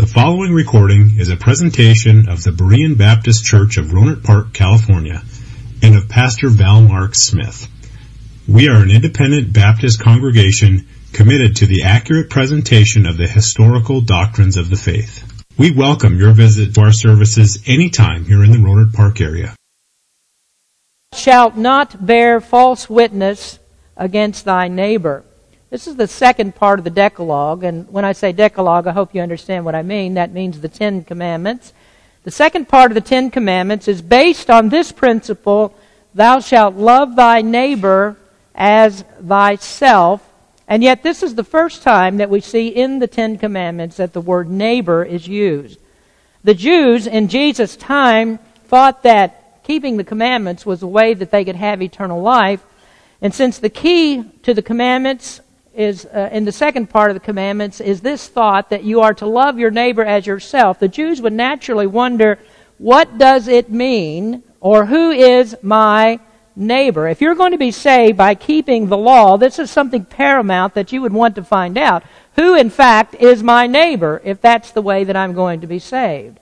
The following recording is a presentation of the Berean Baptist Church of Rohnert Park, California, and of Pastor Val Mark Smith. We are an independent Baptist congregation committed to the accurate presentation of the historical doctrines of the faith. We welcome your visit to our services anytime here in the Rohnert Park area. Shalt not bear false witness against thy neighbor. This is the second part of the Decalogue, and when I say Decalogue, I hope you understand what I mean. That means the Ten Commandments. The second part of the Ten Commandments is based on this principle Thou shalt love thy neighbor as thyself. And yet, this is the first time that we see in the Ten Commandments that the word neighbor is used. The Jews in Jesus' time thought that keeping the commandments was a way that they could have eternal life. And since the key to the commandments is uh, in the second part of the commandments is this thought that you are to love your neighbor as yourself. The Jews would naturally wonder, what does it mean or who is my neighbor? If you're going to be saved by keeping the law, this is something paramount that you would want to find out. Who in fact is my neighbor if that's the way that I'm going to be saved?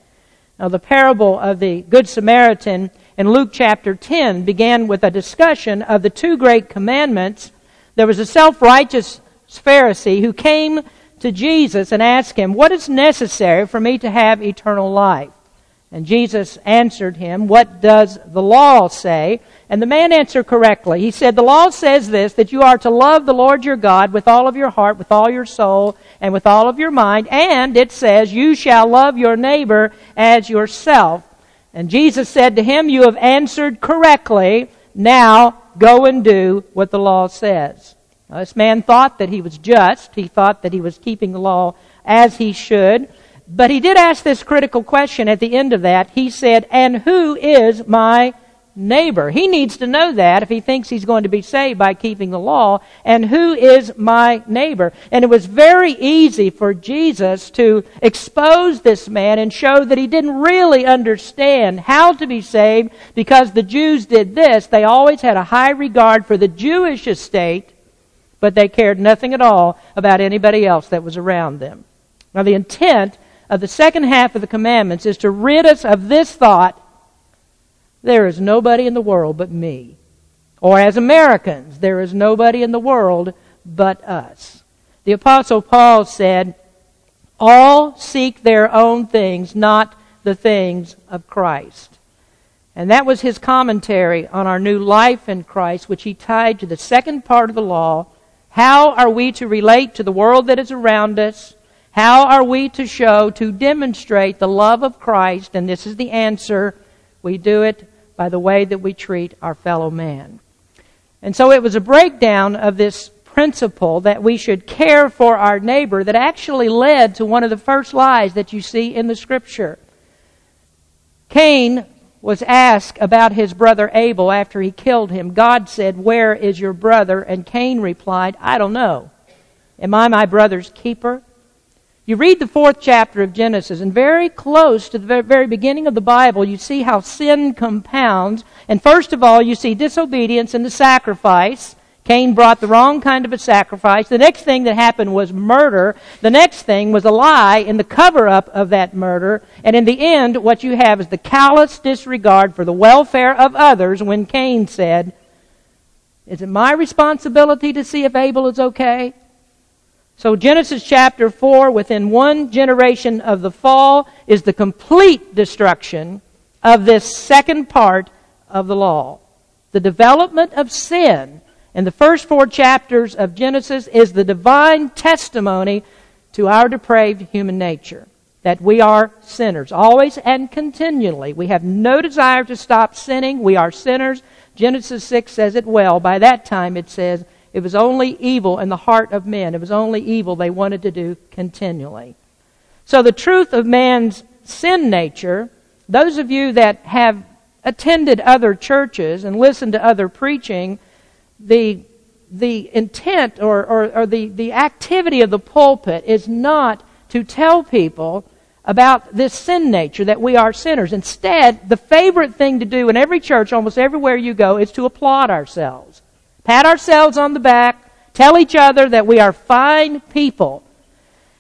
Now the parable of the Good Samaritan in Luke chapter 10 began with a discussion of the two great commandments there was a self righteous Pharisee who came to Jesus and asked him, What is necessary for me to have eternal life? And Jesus answered him, What does the law say? And the man answered correctly. He said, The law says this, that you are to love the Lord your God with all of your heart, with all your soul, and with all of your mind. And it says, You shall love your neighbor as yourself. And Jesus said to him, You have answered correctly. Now go and do what the law says. This man thought that he was just. He thought that he was keeping the law as he should. But he did ask this critical question at the end of that. He said, And who is my neighbor? He needs to know that if he thinks he's going to be saved by keeping the law. And who is my neighbor? And it was very easy for Jesus to expose this man and show that he didn't really understand how to be saved because the Jews did this. They always had a high regard for the Jewish estate but they cared nothing at all about anybody else that was around them. Now, the intent of the second half of the commandments is to rid us of this thought there is nobody in the world but me. Or as Americans, there is nobody in the world but us. The Apostle Paul said, All seek their own things, not the things of Christ. And that was his commentary on our new life in Christ, which he tied to the second part of the law how are we to relate to the world that is around us? How are we to show, to demonstrate the love of Christ? And this is the answer. We do it by the way that we treat our fellow man. And so it was a breakdown of this principle that we should care for our neighbor that actually led to one of the first lies that you see in the scripture. Cain was asked about his brother Abel after he killed him, God said, Where is your brother? And Cain replied, I don't know. Am I my brother's keeper? You read the fourth chapter of Genesis, and very close to the very beginning of the Bible, you see how sin compounds. And first of all, you see disobedience in the sacrifice. Cain brought the wrong kind of a sacrifice. The next thing that happened was murder. The next thing was a lie in the cover up of that murder. And in the end, what you have is the callous disregard for the welfare of others when Cain said, Is it my responsibility to see if Abel is okay? So Genesis chapter 4, within one generation of the fall, is the complete destruction of this second part of the law. The development of sin and the first four chapters of Genesis is the divine testimony to our depraved human nature. That we are sinners, always and continually. We have no desire to stop sinning. We are sinners. Genesis 6 says it well. By that time, it says it was only evil in the heart of men. It was only evil they wanted to do continually. So, the truth of man's sin nature, those of you that have attended other churches and listened to other preaching, the, the intent or, or, or the, the activity of the pulpit is not to tell people about this sin nature, that we are sinners. Instead, the favorite thing to do in every church, almost everywhere you go, is to applaud ourselves. Pat ourselves on the back, tell each other that we are fine people.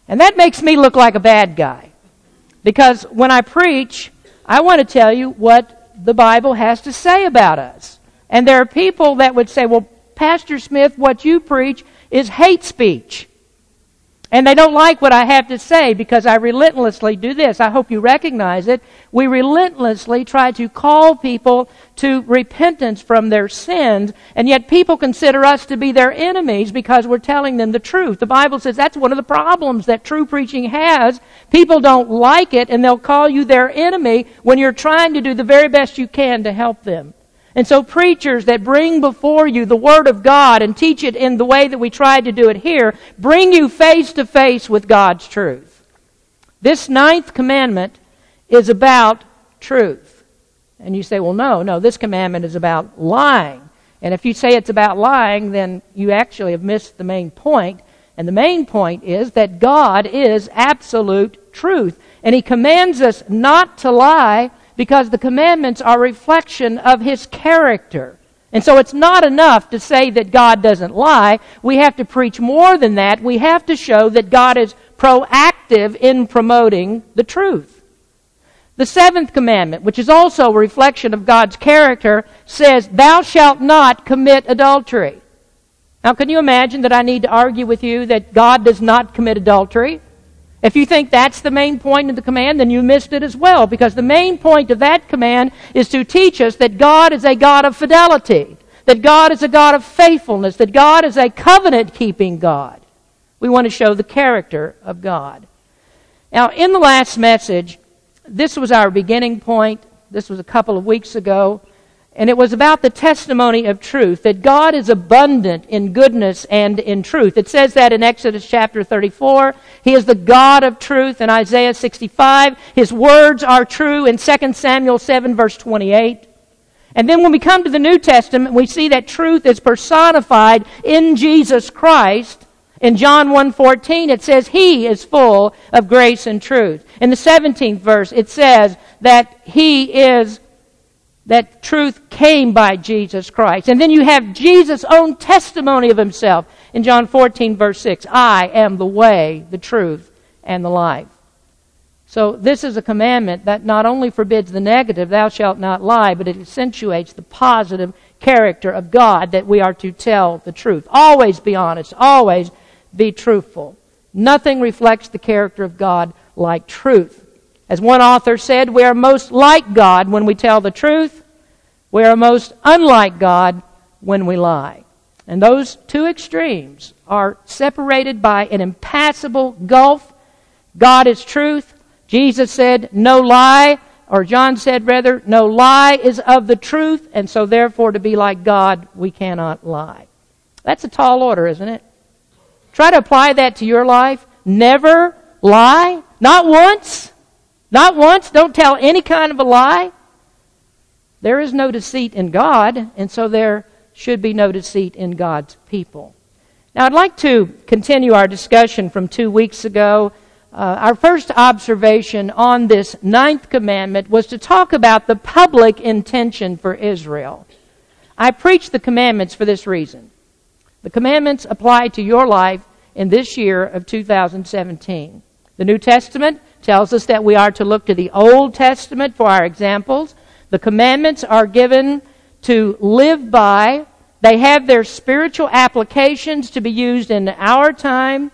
And that makes me look like a bad guy. Because when I preach, I want to tell you what the Bible has to say about us. And there are people that would say, well, Pastor Smith, what you preach is hate speech. And they don't like what I have to say because I relentlessly do this. I hope you recognize it. We relentlessly try to call people to repentance from their sins, and yet people consider us to be their enemies because we're telling them the truth. The Bible says that's one of the problems that true preaching has. People don't like it, and they'll call you their enemy when you're trying to do the very best you can to help them. And so preachers that bring before you the Word of God and teach it in the way that we tried to do it here, bring you face to face with God's truth. This ninth commandment is about truth. And you say, well, no, no, this commandment is about lying. And if you say it's about lying, then you actually have missed the main point. And the main point is that God is absolute truth. And He commands us not to lie because the commandments are reflection of his character. And so it's not enough to say that God doesn't lie. We have to preach more than that. We have to show that God is proactive in promoting the truth. The seventh commandment, which is also a reflection of God's character, says, Thou shalt not commit adultery. Now, can you imagine that I need to argue with you that God does not commit adultery? If you think that's the main point of the command, then you missed it as well, because the main point of that command is to teach us that God is a God of fidelity, that God is a God of faithfulness, that God is a covenant keeping God. We want to show the character of God. Now, in the last message, this was our beginning point. This was a couple of weeks ago. And it was about the testimony of truth, that God is abundant in goodness and in truth. It says that in Exodus chapter 34. He is the God of truth in Isaiah 65. His words are true in 2 Samuel 7 verse 28. And then when we come to the New Testament, we see that truth is personified in Jesus Christ. In John 1:14 it says he is full of grace and truth. In the 17th verse it says that he is that truth came by Jesus Christ. And then you have Jesus' own testimony of himself in John 14, verse 6 I am the way, the truth, and the life. So this is a commandment that not only forbids the negative, thou shalt not lie, but it accentuates the positive character of God that we are to tell the truth. Always be honest, always be truthful. Nothing reflects the character of God like truth. As one author said, we are most like God when we tell the truth. We are most unlike God when we lie. And those two extremes are separated by an impassable gulf. God is truth. Jesus said, no lie, or John said rather, no lie is of the truth, and so therefore to be like God, we cannot lie. That's a tall order, isn't it? Try to apply that to your life. Never lie. Not once. Not once. Don't tell any kind of a lie. There is no deceit in God, and so there should be no deceit in God's people. Now, I'd like to continue our discussion from two weeks ago. Uh, our first observation on this ninth commandment was to talk about the public intention for Israel. I preach the commandments for this reason. The commandments apply to your life in this year of 2017. The New Testament tells us that we are to look to the Old Testament for our examples. The commandments are given to live by. They have their spiritual applications to be used in our time,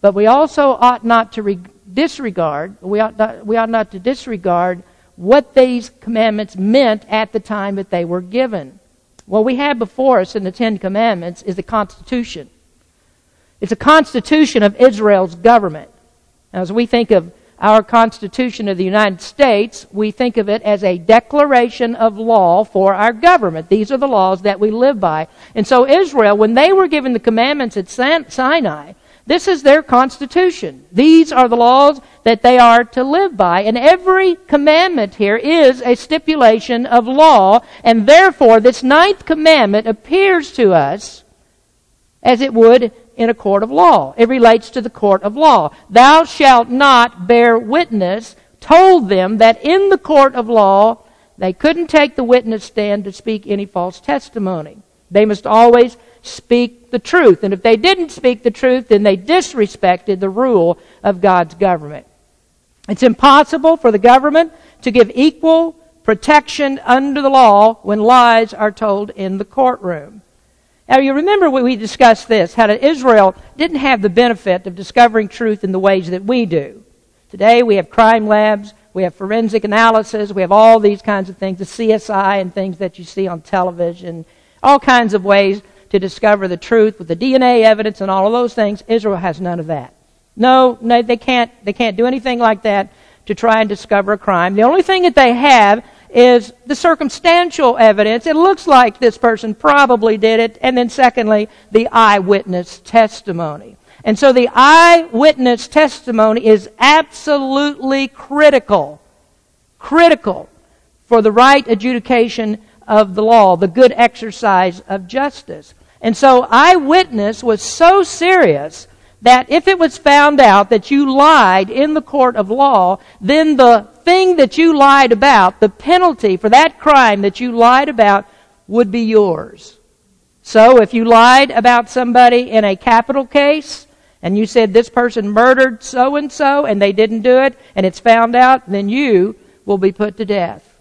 but we also ought not to re- disregard, we ought, not, we ought not to disregard what these commandments meant at the time that they were given. What we have before us in the Ten Commandments is the Constitution. It's a constitution of Israel's government. As we think of our Constitution of the United States, we think of it as a declaration of law for our government. These are the laws that we live by. And so Israel, when they were given the commandments at Sinai, this is their constitution. These are the laws that they are to live by. And every commandment here is a stipulation of law. And therefore, this ninth commandment appears to us as it would in a court of law. It relates to the court of law. Thou shalt not bear witness told them that in the court of law they couldn't take the witness stand to speak any false testimony. They must always speak the truth. And if they didn't speak the truth, then they disrespected the rule of God's government. It's impossible for the government to give equal protection under the law when lies are told in the courtroom. Now, you remember when we discussed this, how that Israel didn't have the benefit of discovering truth in the ways that we do. Today, we have crime labs, we have forensic analysis, we have all these kinds of things, the CSI and things that you see on television, all kinds of ways to discover the truth with the DNA evidence and all of those things. Israel has none of that. No, no, they can't, they can't do anything like that to try and discover a crime. The only thing that they have is the circumstantial evidence. It looks like this person probably did it. And then secondly, the eyewitness testimony. And so the eyewitness testimony is absolutely critical, critical for the right adjudication of the law, the good exercise of justice. And so eyewitness was so serious that if it was found out that you lied in the court of law, then the thing that you lied about, the penalty for that crime that you lied about, would be yours. So if you lied about somebody in a capital case, and you said this person murdered so and so, and they didn't do it, and it's found out, then you will be put to death.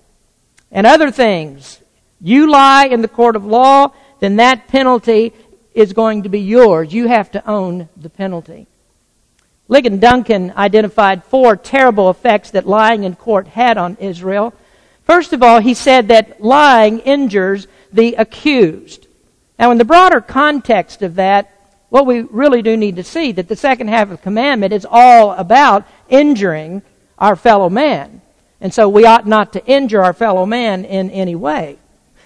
And other things. You lie in the court of law, then that penalty is going to be yours. You have to own the penalty. Ligon Duncan identified four terrible effects that lying in court had on Israel. First of all, he said that lying injures the accused. Now, in the broader context of that, what we really do need to see that the second half of the commandment is all about injuring our fellow man. And so we ought not to injure our fellow man in any way.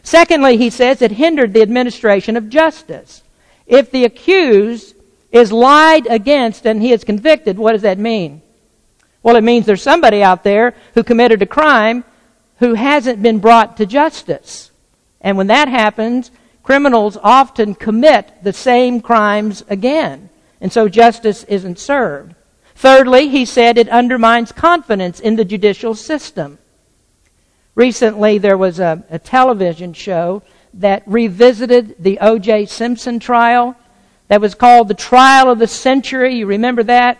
Secondly, he says it hindered the administration of justice. If the accused is lied against and he is convicted, what does that mean? Well, it means there's somebody out there who committed a crime who hasn't been brought to justice. And when that happens, criminals often commit the same crimes again. And so justice isn't served. Thirdly, he said it undermines confidence in the judicial system. Recently, there was a, a television show that revisited the O.J. Simpson trial that was called the trial of the century. You remember that?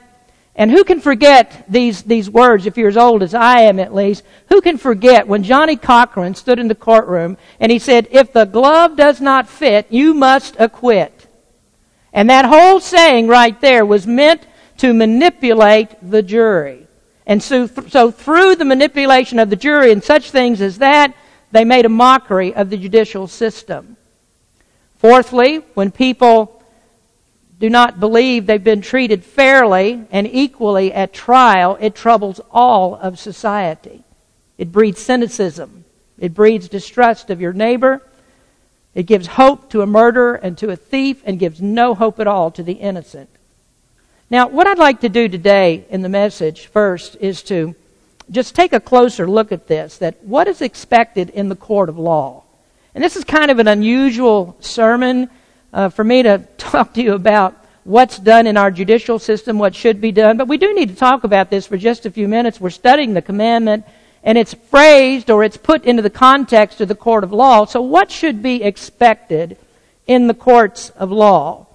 And who can forget these, these words, if you're as old as I am at least? Who can forget when Johnnie Cochran stood in the courtroom and he said, If the glove does not fit, you must acquit. And that whole saying right there was meant to manipulate the jury. And so, so through the manipulation of the jury and such things as that, they made a mockery of the judicial system. Fourthly, when people do not believe they've been treated fairly and equally at trial, it troubles all of society. It breeds cynicism. It breeds distrust of your neighbor. It gives hope to a murderer and to a thief and gives no hope at all to the innocent. Now, what I'd like to do today in the message first is to just take a closer look at this that what is expected in the court of law. And this is kind of an unusual sermon uh, for me to talk to you about what's done in our judicial system, what should be done, but we do need to talk about this for just a few minutes. We're studying the commandment, and it's phrased or it's put into the context of the court of law. So, what should be expected in the courts of law?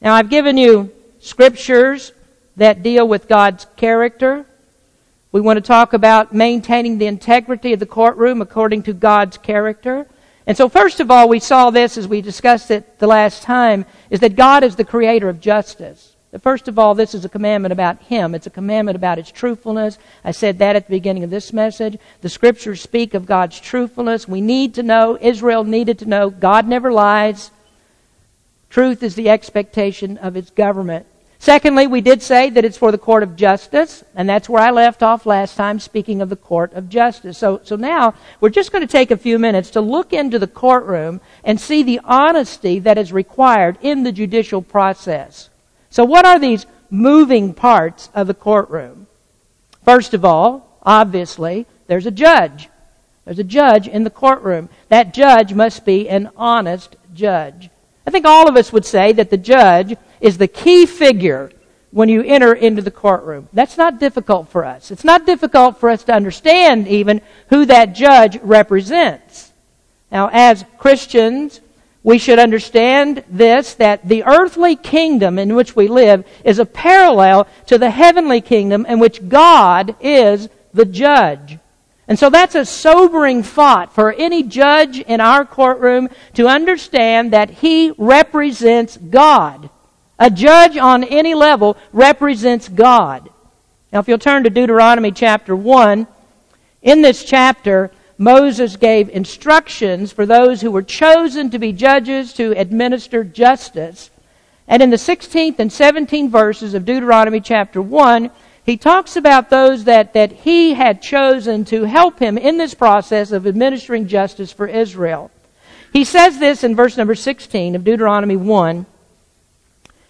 Now, I've given you scriptures that deal with God's character, we want to talk about maintaining the integrity of the courtroom according to God's character. And so, first of all, we saw this as we discussed it the last time, is that God is the creator of justice. First of all, this is a commandment about Him. It's a commandment about His truthfulness. I said that at the beginning of this message. The scriptures speak of God's truthfulness. We need to know, Israel needed to know, God never lies. Truth is the expectation of His government. Secondly, we did say that it's for the court of justice, and that's where I left off last time, speaking of the court of justice. So, so now we're just going to take a few minutes to look into the courtroom and see the honesty that is required in the judicial process. So, what are these moving parts of the courtroom? First of all, obviously, there's a judge. There's a judge in the courtroom. That judge must be an honest judge. I think all of us would say that the judge is the key figure when you enter into the courtroom. That's not difficult for us. It's not difficult for us to understand even who that judge represents. Now, as Christians, we should understand this that the earthly kingdom in which we live is a parallel to the heavenly kingdom in which God is the judge. And so that's a sobering thought for any judge in our courtroom to understand that he represents God. A judge on any level represents God. Now, if you'll turn to Deuteronomy chapter 1, in this chapter, Moses gave instructions for those who were chosen to be judges to administer justice. And in the 16th and 17th verses of Deuteronomy chapter 1, he talks about those that, that he had chosen to help him in this process of administering justice for Israel. He says this in verse number 16 of Deuteronomy 1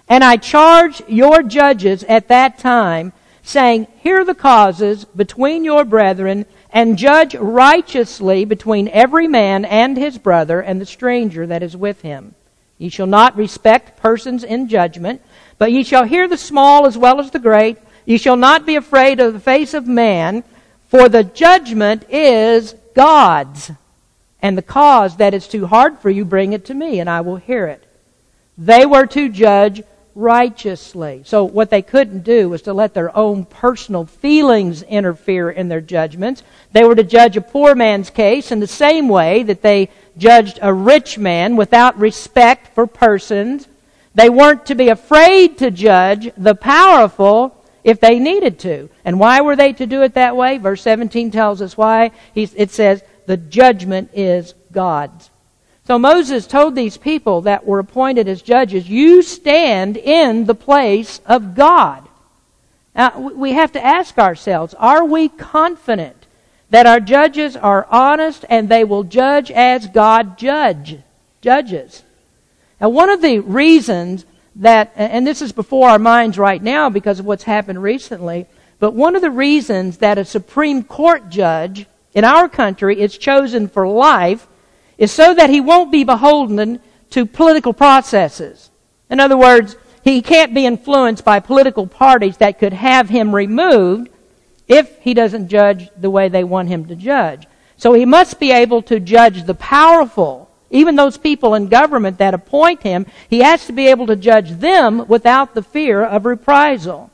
And I charge your judges at that time, saying, Hear the causes between your brethren, and judge righteously between every man and his brother and the stranger that is with him. Ye shall not respect persons in judgment, but ye shall hear the small as well as the great Ye shall not be afraid of the face of man, for the judgment is God's. And the cause that is too hard for you, bring it to me, and I will hear it. They were to judge righteously. So what they couldn't do was to let their own personal feelings interfere in their judgments. They were to judge a poor man's case in the same way that they judged a rich man without respect for persons. They weren't to be afraid to judge the powerful if they needed to. And why were they to do it that way? Verse 17 tells us why. it says, the judgment is God's. So Moses told these people that were appointed as judges, you stand in the place of God. Now, we have to ask ourselves, are we confident that our judges are honest and they will judge as God judge, judges? Now, one of the reasons that, and this is before our minds right now because of what's happened recently, but one of the reasons that a Supreme Court judge in our country is chosen for life is so that he won't be beholden to political processes. In other words, he can't be influenced by political parties that could have him removed if he doesn't judge the way they want him to judge. So he must be able to judge the powerful even those people in government that appoint him, he has to be able to judge them without the fear of reprisal.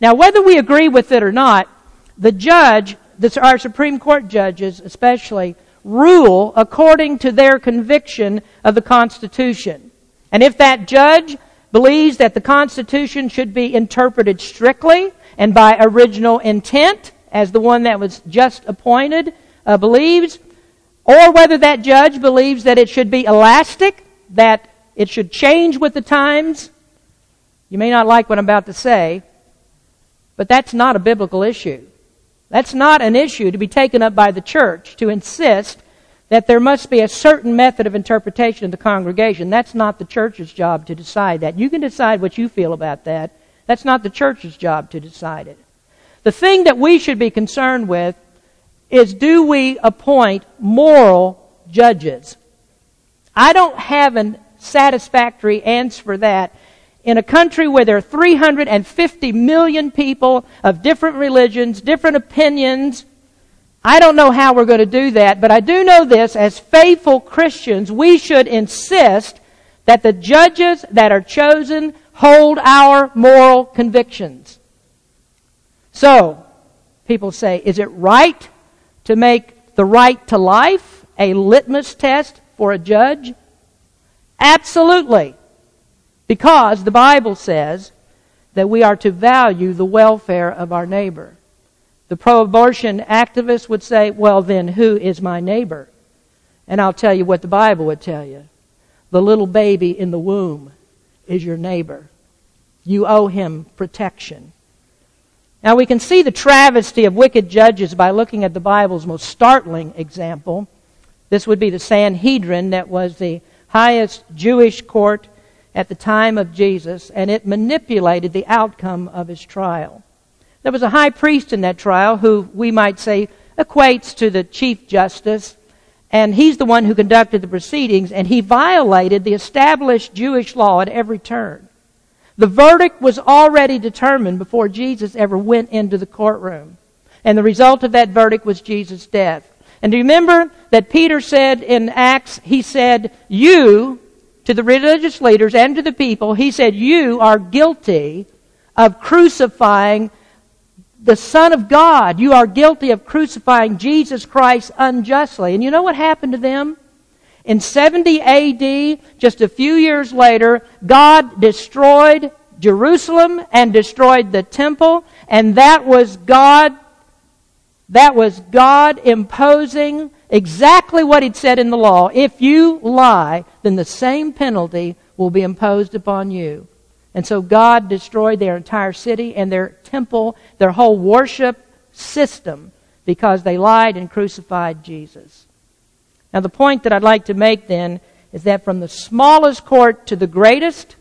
Now, whether we agree with it or not, the judge, our Supreme Court judges especially, rule according to their conviction of the Constitution. And if that judge believes that the Constitution should be interpreted strictly and by original intent, as the one that was just appointed uh, believes, or whether that judge believes that it should be elastic, that it should change with the times. You may not like what I'm about to say, but that's not a biblical issue. That's not an issue to be taken up by the church to insist that there must be a certain method of interpretation of the congregation. That's not the church's job to decide that. You can decide what you feel about that. That's not the church's job to decide it. The thing that we should be concerned with is do we appoint moral judges? I don't have a satisfactory answer for that. In a country where there are 350 million people of different religions, different opinions, I don't know how we're going to do that, but I do know this as faithful Christians, we should insist that the judges that are chosen hold our moral convictions. So, people say, is it right to make the right to life a litmus test for a judge? Absolutely. Because the Bible says that we are to value the welfare of our neighbor. The pro abortion activists would say, well, then who is my neighbor? And I'll tell you what the Bible would tell you. The little baby in the womb is your neighbor. You owe him protection. Now we can see the travesty of wicked judges by looking at the Bible's most startling example. This would be the Sanhedrin that was the highest Jewish court at the time of Jesus, and it manipulated the outcome of his trial. There was a high priest in that trial who we might say equates to the chief justice, and he's the one who conducted the proceedings, and he violated the established Jewish law at every turn. The verdict was already determined before Jesus ever went into the courtroom. And the result of that verdict was Jesus' death. And do you remember that Peter said in Acts, he said, You to the religious leaders and to the people, he said, You are guilty of crucifying the Son of God. You are guilty of crucifying Jesus Christ unjustly. And you know what happened to them? In 70 AD, just a few years later, God destroyed Jerusalem and destroyed the temple, and that was God that was God imposing exactly what He'd said in the law. If you lie, then the same penalty will be imposed upon you. And so God destroyed their entire city and their temple, their whole worship system, because they lied and crucified Jesus. Now, the point that I'd like to make then is that from the smallest court to the greatest,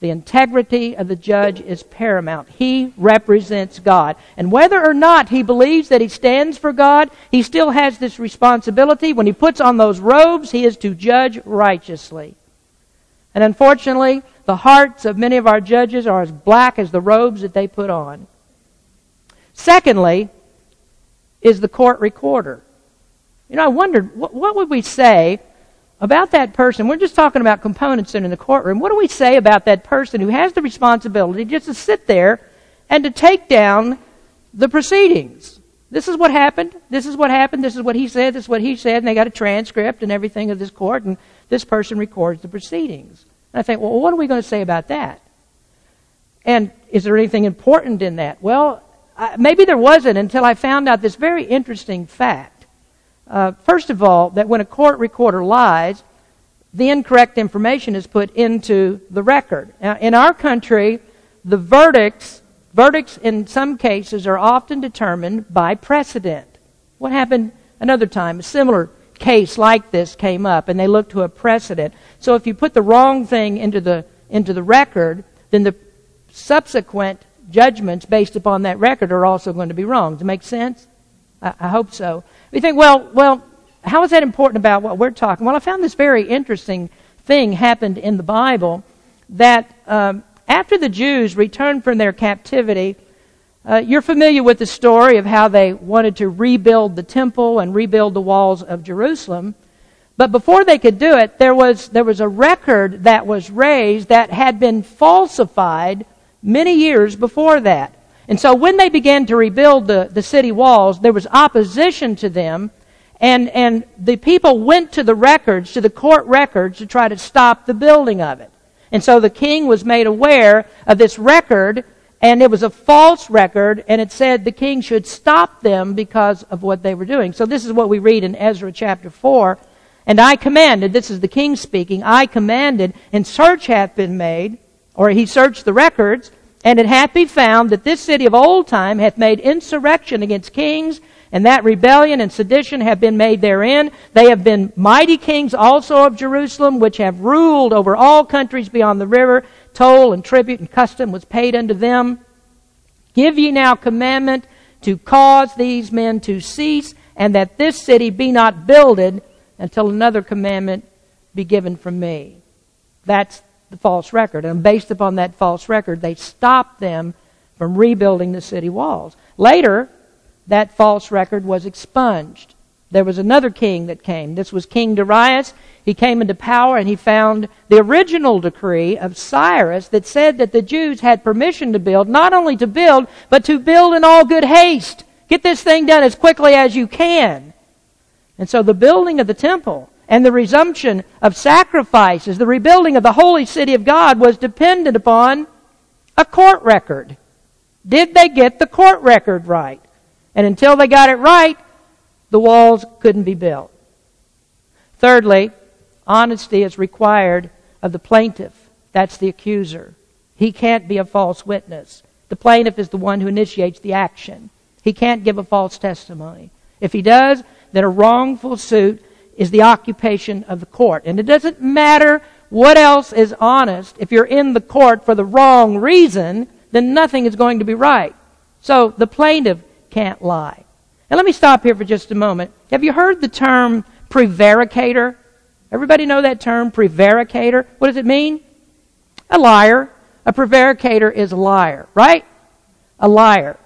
the integrity of the judge is paramount. He represents God. And whether or not he believes that he stands for God, he still has this responsibility. When he puts on those robes, he is to judge righteously. And unfortunately, the hearts of many of our judges are as black as the robes that they put on. Secondly, is the court recorder. You know, I wondered, what, what would we say about that person, we're just talking about components in the courtroom. What do we say about that person who has the responsibility just to sit there and to take down the proceedings? This is what happened. This is what happened. This is what he said. This is what he said. And they got a transcript and everything of this court, and this person records the proceedings. And I think, well, what are we going to say about that? And is there anything important in that? Well, I, maybe there wasn't until I found out this very interesting fact. Uh, first of all, that when a court recorder lies, the incorrect information is put into the record. Now, in our country, the verdicts, verdicts in some cases are often determined by precedent. What happened another time? A similar case like this came up, and they looked to a precedent. So if you put the wrong thing into the into the record, then the subsequent judgments based upon that record are also going to be wrong. Does it make sense? I, I hope so. We think, well, well, how is that important about what we're talking? Well, I found this very interesting thing happened in the Bible that um, after the Jews returned from their captivity, uh, you're familiar with the story of how they wanted to rebuild the temple and rebuild the walls of Jerusalem. But before they could do it, there was, there was a record that was raised that had been falsified many years before that. And so when they began to rebuild the, the city walls, there was opposition to them. And, and the people went to the records, to the court records, to try to stop the building of it. And so the king was made aware of this record, and it was a false record, and it said the king should stop them because of what they were doing. So this is what we read in Ezra chapter 4. And I commanded, this is the king speaking, I commanded, and search hath been made, or he searched the records, and it hath been found that this city of old time hath made insurrection against kings, and that rebellion and sedition have been made therein. They have been mighty kings also of Jerusalem, which have ruled over all countries beyond the river. Toll and tribute and custom was paid unto them. Give ye now commandment to cause these men to cease, and that this city be not builded until another commandment be given from me. That's the false record. And based upon that false record, they stopped them from rebuilding the city walls. Later, that false record was expunged. There was another king that came. This was King Darius. He came into power and he found the original decree of Cyrus that said that the Jews had permission to build, not only to build, but to build in all good haste. Get this thing done as quickly as you can. And so the building of the temple and the resumption of sacrifices, the rebuilding of the holy city of God was dependent upon a court record. Did they get the court record right? And until they got it right, the walls couldn't be built. Thirdly, honesty is required of the plaintiff. That's the accuser. He can't be a false witness. The plaintiff is the one who initiates the action. He can't give a false testimony. If he does, then a wrongful suit is the occupation of the court. And it doesn't matter what else is honest. If you're in the court for the wrong reason, then nothing is going to be right. So the plaintiff can't lie. And let me stop here for just a moment. Have you heard the term prevaricator? Everybody know that term, prevaricator? What does it mean? A liar. A prevaricator is a liar, right? A liar.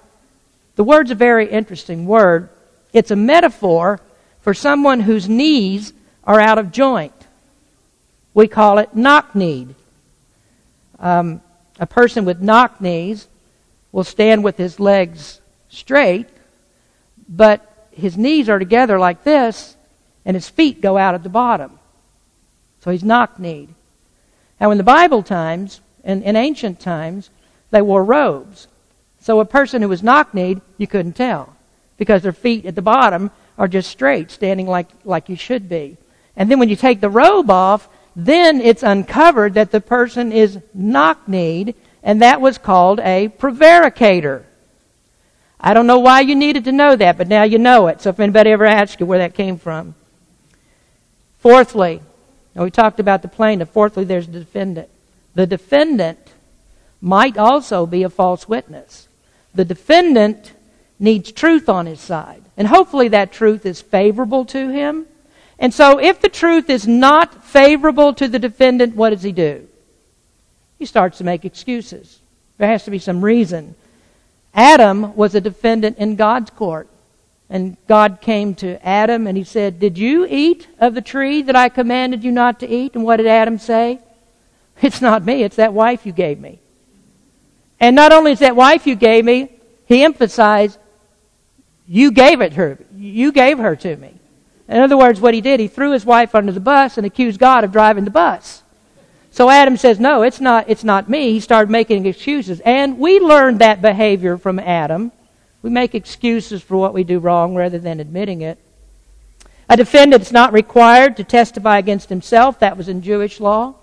The word's a very interesting word. It's a metaphor for someone whose knees are out of joint. We call it knock kneed. Um, a person with knock knees will stand with his legs straight, but his knees are together like this, and his feet go out at the bottom. So he's knock kneed. Now, in the Bible times, and in ancient times, they wore robes. So a person who was knock kneed, you couldn't tell because their feet at the bottom are just straight, standing like, like you should be. And then when you take the robe off, then it's uncovered that the person is knock kneed, and that was called a prevaricator. I don't know why you needed to know that, but now you know it. So if anybody ever asks you where that came from. Fourthly, we talked about the plaintiff. Fourthly, there's the defendant. The defendant might also be a false witness. The defendant needs truth on his side. And hopefully that truth is favorable to him. And so if the truth is not favorable to the defendant, what does he do? He starts to make excuses. There has to be some reason. Adam was a defendant in God's court. And God came to Adam and he said, Did you eat of the tree that I commanded you not to eat? And what did Adam say? It's not me, it's that wife you gave me. And not only is that wife you gave me, he emphasized, You gave it her. You gave her to me. In other words, what he did, he threw his wife under the bus and accused God of driving the bus. So Adam says, No, it's not, it's not me. He started making excuses. And we learned that behavior from Adam. We make excuses for what we do wrong rather than admitting it. A defendant is not required to testify against himself. That was in Jewish law.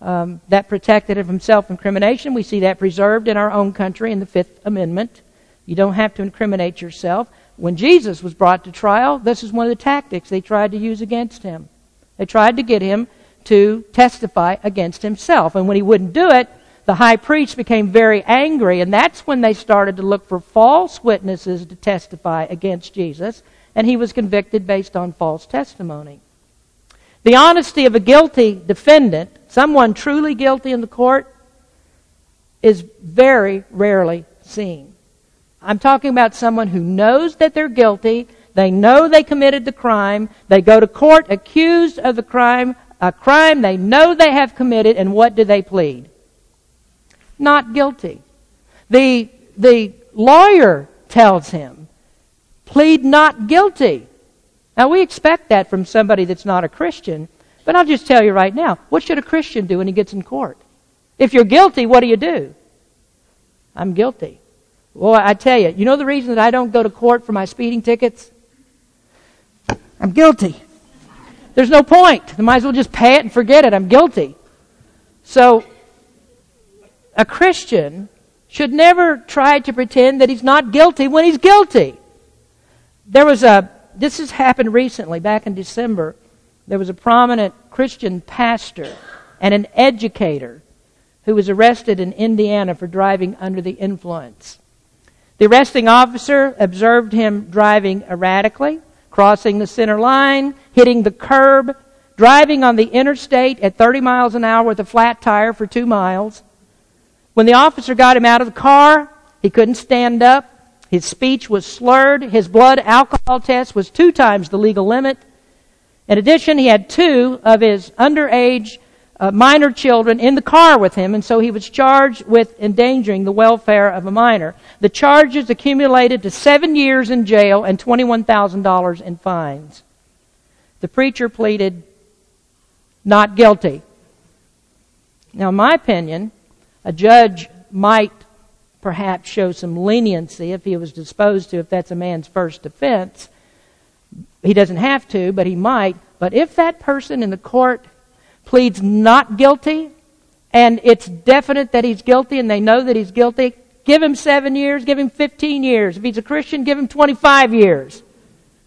Um, that protected him from self incrimination. We see that preserved in our own country in the Fifth Amendment. You don't have to incriminate yourself. When Jesus was brought to trial, this is one of the tactics they tried to use against him. They tried to get him to testify against himself. And when he wouldn't do it, the high priest became very angry, and that's when they started to look for false witnesses to testify against Jesus, and he was convicted based on false testimony. The honesty of a guilty defendant, someone truly guilty in the court, is very rarely seen. I'm talking about someone who knows that they're guilty, they know they committed the crime, they go to court accused of the crime, a crime they know they have committed, and what do they plead? Not guilty. The, the lawyer tells him, plead not guilty. Now we expect that from somebody that's not a Christian, but I'll just tell you right now, what should a Christian do when he gets in court? If you're guilty, what do you do? I'm guilty. Well, I tell you, you know the reason that I don't go to court for my speeding tickets? I'm guilty. There's no point. I might as well just pay it and forget it. I'm guilty. So, a Christian should never try to pretend that he's not guilty when he's guilty. There was a, this has happened recently, back in December. There was a prominent Christian pastor and an educator who was arrested in Indiana for driving under the influence. The arresting officer observed him driving erratically crossing the center line, hitting the curb, driving on the interstate at 30 miles an hour with a flat tire for two miles. When the officer got him out of the car, he couldn't stand up. His speech was slurred. His blood alcohol test was two times the legal limit. In addition, he had two of his underage uh, minor children in the car with him, and so he was charged with endangering the welfare of a minor. The charges accumulated to seven years in jail and $21,000 in fines. The preacher pleaded not guilty. Now, in my opinion, a judge might perhaps show some leniency if he was disposed to, if that's a man's first offense. He doesn't have to, but he might. But if that person in the court pleads not guilty, and it's definite that he's guilty and they know that he's guilty, give him seven years, give him 15 years. If he's a Christian, give him 25 years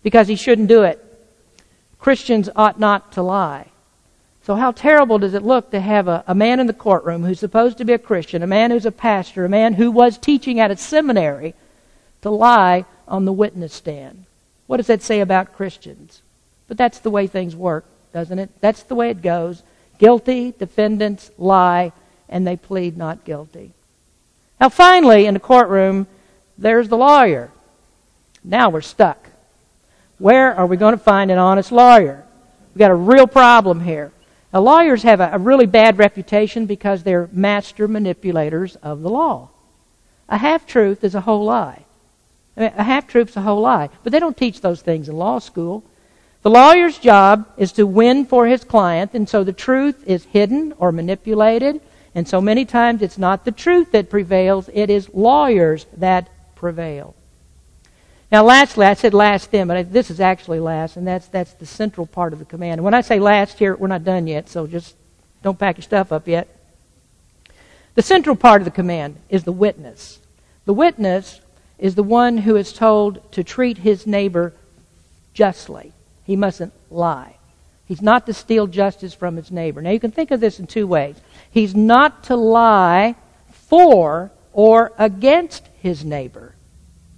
because he shouldn't do it. Christians ought not to lie. So, how terrible does it look to have a, a, man in the courtroom who's supposed to be a Christian, a man who's a pastor, a man who was teaching at a seminary, to lie on the witness stand? What does that say about Christians? But that's the way things work doesn't it? That's the way it goes. Guilty, defendants lie, and they plead not guilty. Now, finally, in the courtroom, there's the lawyer. Now we're stuck. Where are we going to find an honest lawyer? We've got a real problem here. Now, lawyers have a, a really bad reputation because they're master manipulators of the law. A half truth is a whole lie. I mean, a half truth's a whole lie. But they don't teach those things in law school. The lawyer's job is to win for his client, and so the truth is hidden or manipulated. And so many times it's not the truth that prevails, it is lawyers that prevail. Now, lastly, I said last then, but this is actually last, and that's, that's the central part of the command. And when I say last here, we're not done yet, so just don't pack your stuff up yet. The central part of the command is the witness. The witness is the one who is told to treat his neighbor justly. He mustn't lie. He's not to steal justice from his neighbor. Now, you can think of this in two ways. He's not to lie for or against his neighbor.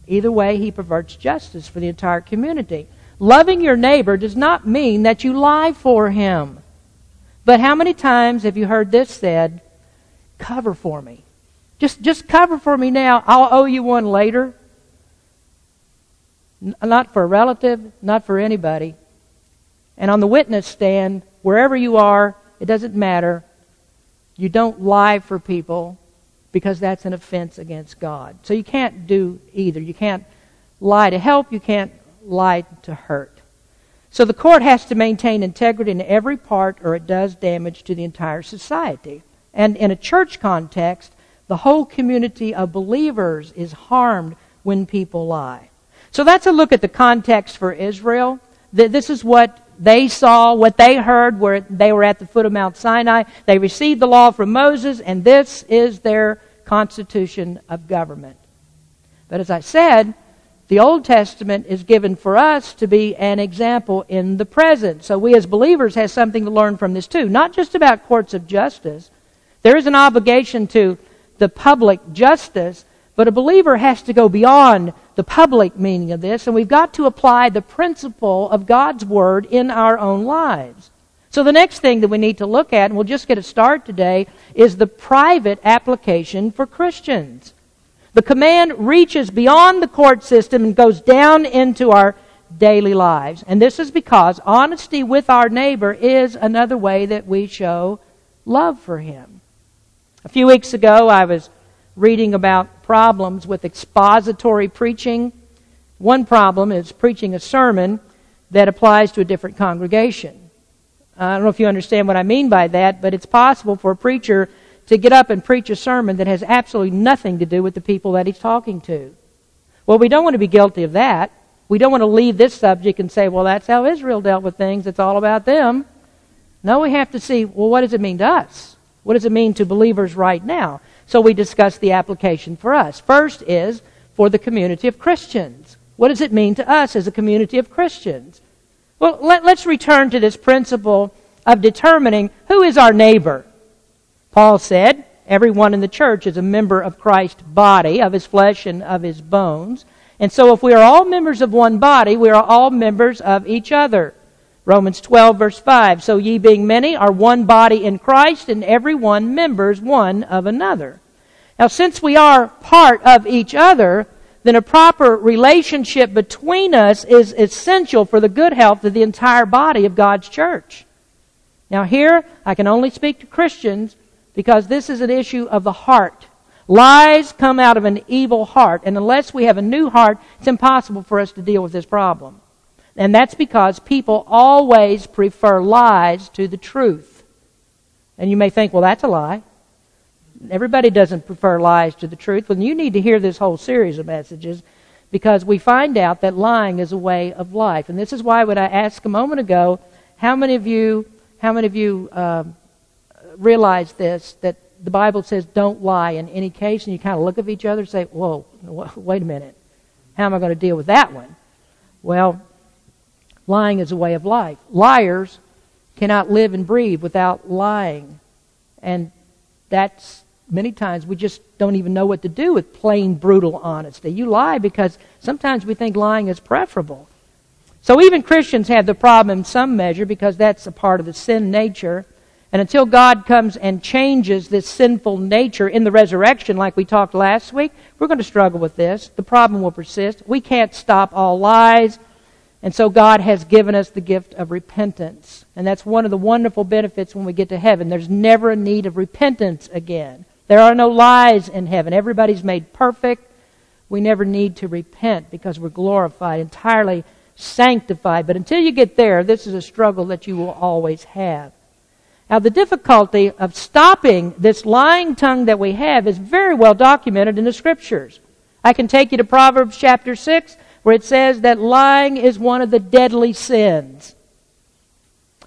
Either way, he perverts justice for the entire community. Loving your neighbor does not mean that you lie for him. But how many times have you heard this said? Cover for me. Just, just cover for me now. I'll owe you one later. N- not for a relative, not for anybody. And on the witness stand, wherever you are, it doesn't matter. You don't lie for people because that's an offense against God. So you can't do either. You can't lie to help, you can't lie to hurt. So the court has to maintain integrity in every part or it does damage to the entire society. And in a church context, the whole community of believers is harmed when people lie. So that's a look at the context for Israel. This is what they saw, what they heard, where they were at the foot of Mount Sinai. They received the law from Moses, and this is their constitution of government. But as I said, the Old Testament is given for us to be an example in the present. So we as believers have something to learn from this too. Not just about courts of justice. There is an obligation to the public justice, but a believer has to go beyond the public meaning of this, and we've got to apply the principle of God's Word in our own lives. So the next thing that we need to look at, and we'll just get a start today, is the private application for Christians. The command reaches beyond the court system and goes down into our daily lives. And this is because honesty with our neighbor is another way that we show love for him. A few weeks ago, I was reading about problems with expository preaching. One problem is preaching a sermon that applies to a different congregation. I don't know if you understand what I mean by that, but it's possible for a preacher to get up and preach a sermon that has absolutely nothing to do with the people that he's talking to. Well, we don't want to be guilty of that. We don't want to leave this subject and say, well, that's how Israel dealt with things. It's all about them. No, we have to see, well, what does it mean to us? What does it mean to believers right now? So we discuss the application for us. First is for the community of Christians. What does it mean to us as a community of Christians? Well, let, us return to this principle of determining who is our neighbor. Paul said, everyone in the church is a member of Christ's body, of his flesh and of his bones. And so if we are all members of one body, we are all members of each other. Romans 12 verse 5. So ye being many are one body in Christ and every one members one of another. Now since we are part of each other, then a proper relationship between us is essential for the good health of the entire body of God's church. Now here, I can only speak to Christians because this is an issue of the heart. Lies come out of an evil heart, and unless we have a new heart, it's impossible for us to deal with this problem. And that's because people always prefer lies to the truth. And you may think, well, that's a lie. Everybody doesn't prefer lies to the truth. Well, you need to hear this whole series of messages because we find out that lying is a way of life. And this is why when I asked a moment ago, how many of you, how many of you um, realize this, that the Bible says don't lie in any case, and you kind of look at each other and say, whoa, wait a minute. How am I going to deal with that one? Well, Lying is a way of life. Liars cannot live and breathe without lying. And that's many times we just don't even know what to do with plain, brutal honesty. You lie because sometimes we think lying is preferable. So even Christians have the problem in some measure because that's a part of the sin nature. And until God comes and changes this sinful nature in the resurrection, like we talked last week, we're going to struggle with this. The problem will persist. We can't stop all lies. And so God has given us the gift of repentance. And that's one of the wonderful benefits when we get to heaven. There's never a need of repentance again. There are no lies in heaven. Everybody's made perfect. We never need to repent because we're glorified, entirely sanctified. But until you get there, this is a struggle that you will always have. Now, the difficulty of stopping this lying tongue that we have is very well documented in the scriptures. I can take you to Proverbs chapter 6, where it says that lying is one of the deadly sins.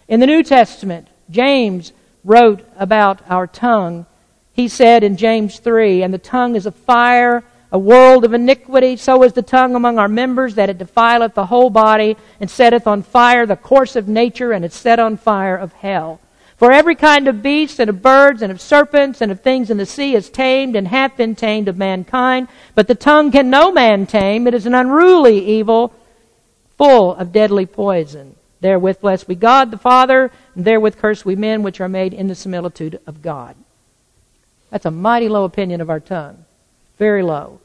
In the New Testament, James wrote about our tongue. He said in James 3, And the tongue is a fire, a world of iniquity. So is the tongue among our members, that it defileth the whole body, and setteth on fire the course of nature, and is set on fire of hell. For every kind of beast, and of birds, and of serpents, and of things in the sea is tamed, and hath been tamed of mankind. But the tongue can no man tame. It is an unruly evil, full of deadly poison. Therewith bless we God the Father, and therewith curse we men which are made in the similitude of God. That's a mighty low opinion of our tongue. Very low.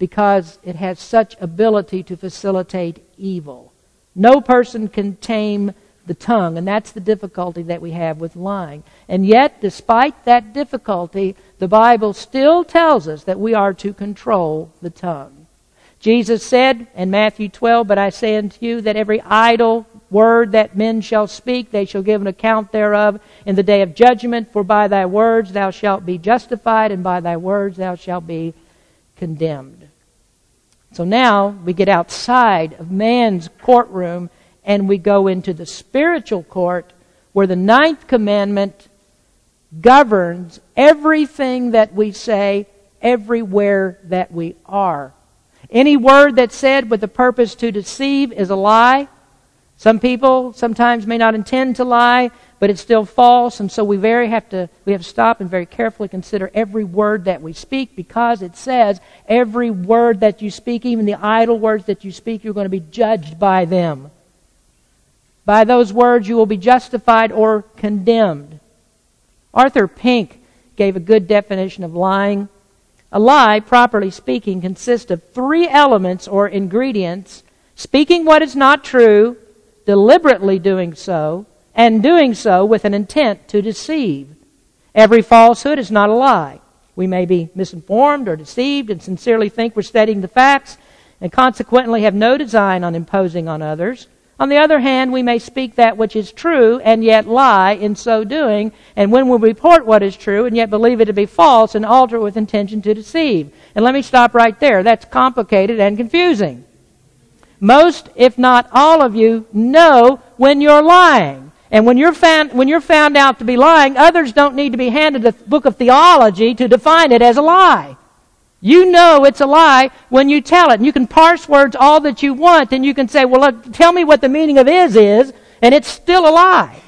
Because it has such ability to facilitate evil. No person can tame the tongue, and that's the difficulty that we have with lying. And yet, despite that difficulty, the Bible still tells us that we are to control the tongue. Jesus said in Matthew 12, But I say unto you that every idle word that men shall speak, they shall give an account thereof in the day of judgment. For by thy words thou shalt be justified, and by thy words thou shalt be condemned. So now we get outside of man's courtroom and we go into the spiritual court where the ninth commandment governs everything that we say everywhere that we are. Any word that's said with the purpose to deceive is a lie. Some people sometimes may not intend to lie, but it's still false, and so we very have to we have to stop and very carefully consider every word that we speak because it says every word that you speak, even the idle words that you speak, you're going to be judged by them. By those words you will be justified or condemned. Arthur Pink gave a good definition of lying. A lie, properly speaking, consists of three elements or ingredients speaking what is not true, deliberately doing so, and doing so with an intent to deceive. Every falsehood is not a lie. We may be misinformed or deceived and sincerely think we're stating the facts and consequently have no design on imposing on others. On the other hand, we may speak that which is true and yet lie in so doing, and when we report what is true and yet believe it to be false and alter it with intention to deceive. And let me stop right there. That's complicated and confusing. Most, if not all of you, know when you're lying. And when you're found, when you're found out to be lying, others don't need to be handed a book of theology to define it as a lie. You know it's a lie when you tell it. And you can parse words all that you want, and you can say, well, look, tell me what the meaning of is is, and it's still a lie.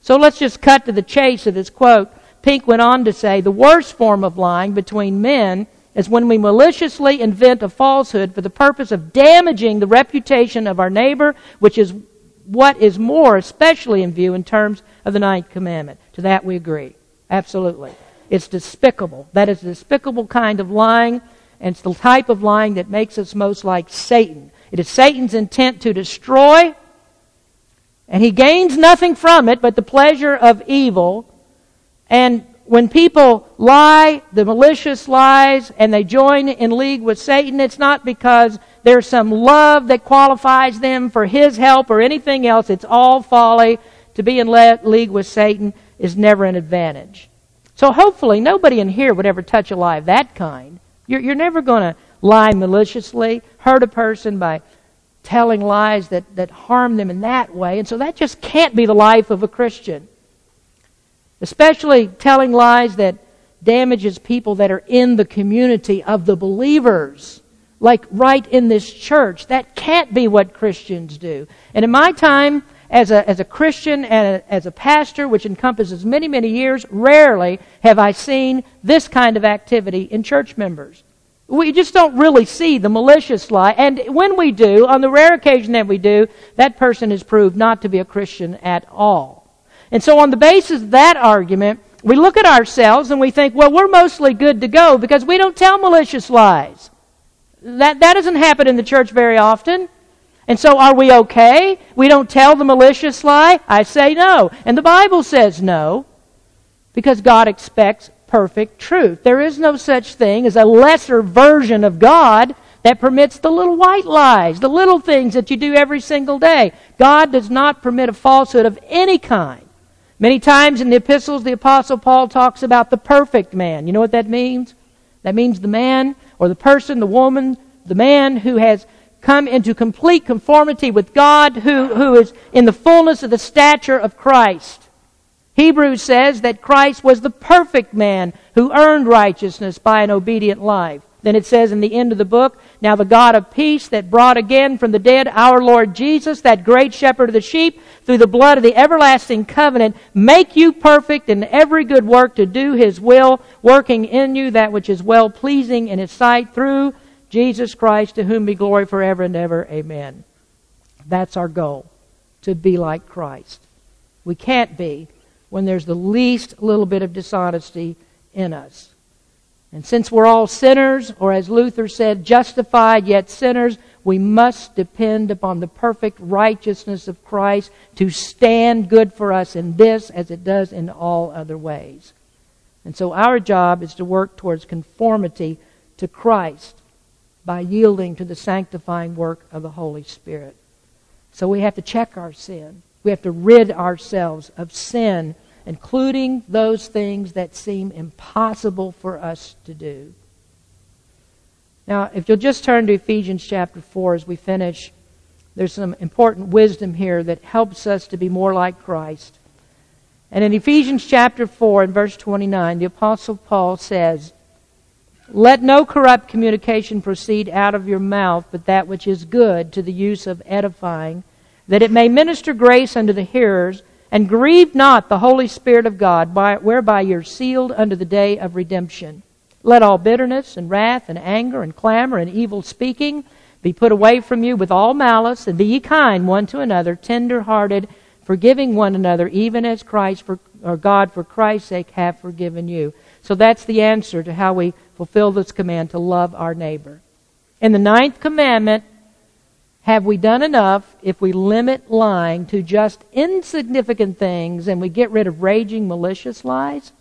So let's just cut to the chase of this quote. Pink went on to say, the worst form of lying between men is when we maliciously invent a falsehood for the purpose of damaging the reputation of our neighbor, which is what is more especially in view in terms of the ninth commandment. To that we agree. Absolutely. It's despicable. That is a despicable kind of lying, and it's the type of lying that makes us most like Satan. It is Satan's intent to destroy, and he gains nothing from it but the pleasure of evil. And when people lie, the malicious lies, and they join in league with Satan, it's not because there's some love that qualifies them for his help or anything else. It's all folly. To be in league with Satan is never an advantage. So hopefully nobody in here would ever touch a lie of that kind. You're, you're never going to lie maliciously, hurt a person by telling lies that, that harm them in that way. And so that just can't be the life of a Christian. Especially telling lies that damages people that are in the community of the believers. Like right in this church. That can't be what Christians do. And in my time, as a, as a Christian and a, as a pastor, which encompasses many, many years, rarely have I seen this kind of activity in church members. We just don't really see the malicious lie. And when we do, on the rare occasion that we do, that person is proved not to be a Christian at all. And so on the basis of that argument, we look at ourselves and we think, well, we're mostly good to go because we don't tell malicious lies. That, that doesn't happen in the church very often. And so are we okay? We don't tell the malicious lie? I say no. And the Bible says no. Because God expects perfect truth. There is no such thing as a lesser version of God that permits the little white lies, the little things that you do every single day. God does not permit a falsehood of any kind. Many times in the epistles, the Apostle Paul talks about the perfect man. You know what that means? That means the man or the person, the woman, the man who has come into complete conformity with God, who, who is in the fullness of the stature of Christ. Hebrews says that Christ was the perfect man who earned righteousness by an obedient life. Then it says in the end of the book, Now the God of peace that brought again from the dead our Lord Jesus, that great shepherd of the sheep, through the blood of the everlasting covenant, make you perfect in every good work to do his will, working in you that which is well pleasing in his sight through Jesus Christ, to whom be glory forever and ever. Amen. That's our goal, to be like Christ. We can't be when there's the least little bit of dishonesty in us. And since we're all sinners, or as Luther said, justified yet sinners, we must depend upon the perfect righteousness of Christ to stand good for us in this as it does in all other ways. And so our job is to work towards conformity to Christ by yielding to the sanctifying work of the Holy Spirit. So we have to check our sin. We have to rid ourselves of sin, including those things that seem impossible for us to do. Now, if you'll just turn to Ephesians chapter 4 as we finish, there's some important wisdom here that helps us to be more like Christ. And in Ephesians chapter 4 and verse 29, the Apostle Paul says, Let no corrupt communication proceed out of your mouth, but that which is good to the use of edifying that it may minister grace unto the hearers, and grieve not the Holy Spirit of God, by, whereby you're sealed unto the day of redemption. Let all bitterness and wrath and anger and clamor and evil speaking be put away from you with all malice, and be ye kind one to another, tender hearted, forgiving one another, even as Christ for, or God for Christ's sake hath forgiven you. So that's the answer to how we fulfill this command to love our neighbor. In the ninth commandment, have we done enough if we limit lying to just insignificant things and we get rid of raging, malicious lies?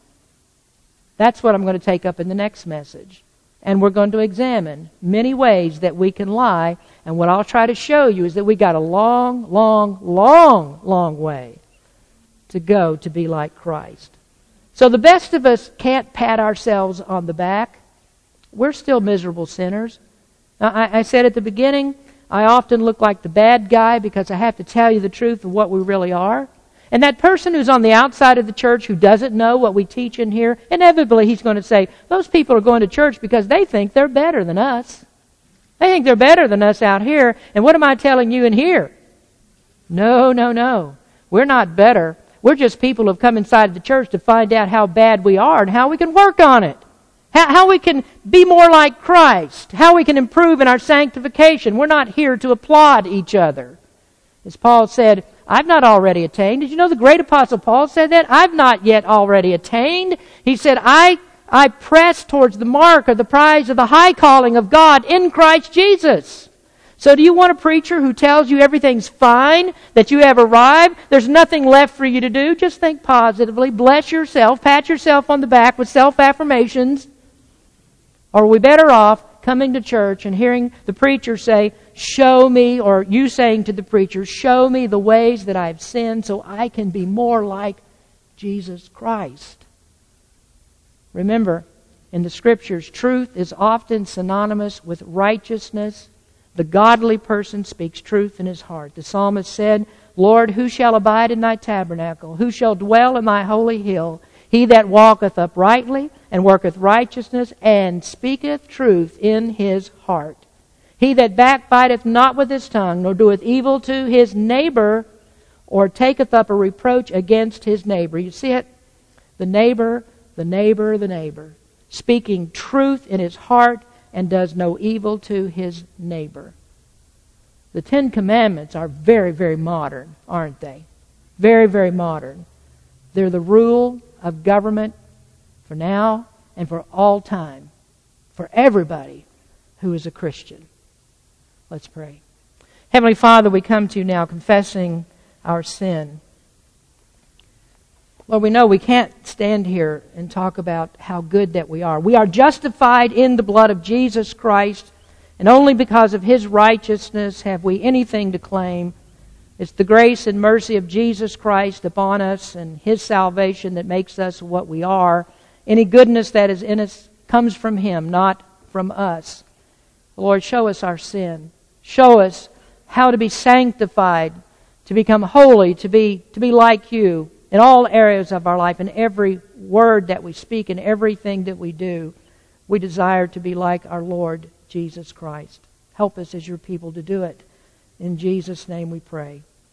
That's what I'm going to take up in the next message. And we're going to examine many ways that we can lie. And what I'll try to show you is that we got a long, long, long, long way to go to be like Christ. So the best of us can't pat ourselves on the back. We're still miserable sinners. I, I said at the beginning, I often look like the bad guy because I have to tell you the truth of what we really are. And that person who's on the outside of the church who doesn't know what we teach in here, inevitably he's going to say, those people are going to church because they think they're better than us. They think they're better than us out here. And what am I telling you in here? No, no, no. We're not better. We're just people who have come inside the church to find out how bad we are and how we can work on it. How, how we can be more like Christ. How we can improve in our sanctification. We're not here to applaud each other. As Paul said, I've not already attained. Did you know the great apostle Paul said that? I've not yet already attained. He said, I, I press towards the mark of the prize of the high calling of God in Christ Jesus. So do you want a preacher who tells you everything's fine, that you have arrived, there's nothing left for you to do? Just think positively, bless yourself, pat yourself on the back with self-affirmations, or are we better off coming to church and hearing the preacher say, Show me, or you saying to the preacher, Show me the ways that I've sinned so I can be more like Jesus Christ? Remember, in the scriptures, truth is often synonymous with righteousness. The godly person speaks truth in his heart. The psalmist said, Lord, who shall abide in thy tabernacle? Who shall dwell in thy holy hill? He that walketh uprightly and worketh righteousness and speaketh truth in his heart. He that backbiteth not with his tongue, nor doeth evil to his neighbor, or taketh up a reproach against his neighbor. You see it? The neighbor, the neighbor, the neighbor. Speaking truth in his heart and does no evil to his neighbor. The Ten Commandments are very, very modern, aren't they? Very, very modern. They're the rule of government for now and for all time, for everybody who is a Christian. Let's pray. Heavenly Father, we come to you now confessing our sin. Lord, we know we can't stand here and talk about how good that we are. We are justified in the blood of Jesus Christ, and only because of his righteousness have we anything to claim. It's the grace and mercy of Jesus Christ upon us and his salvation that makes us what we are. Any goodness that is in us comes from him, not from us. Lord, show us our sin. Show us how to be sanctified, to become holy, to be, to be like you in all areas of our life, in every word that we speak, in everything that we do. We desire to be like our Lord Jesus Christ. Help us as your people to do it. In Jesus' name we pray.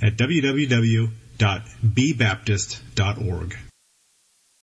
at www.bbaptist.org.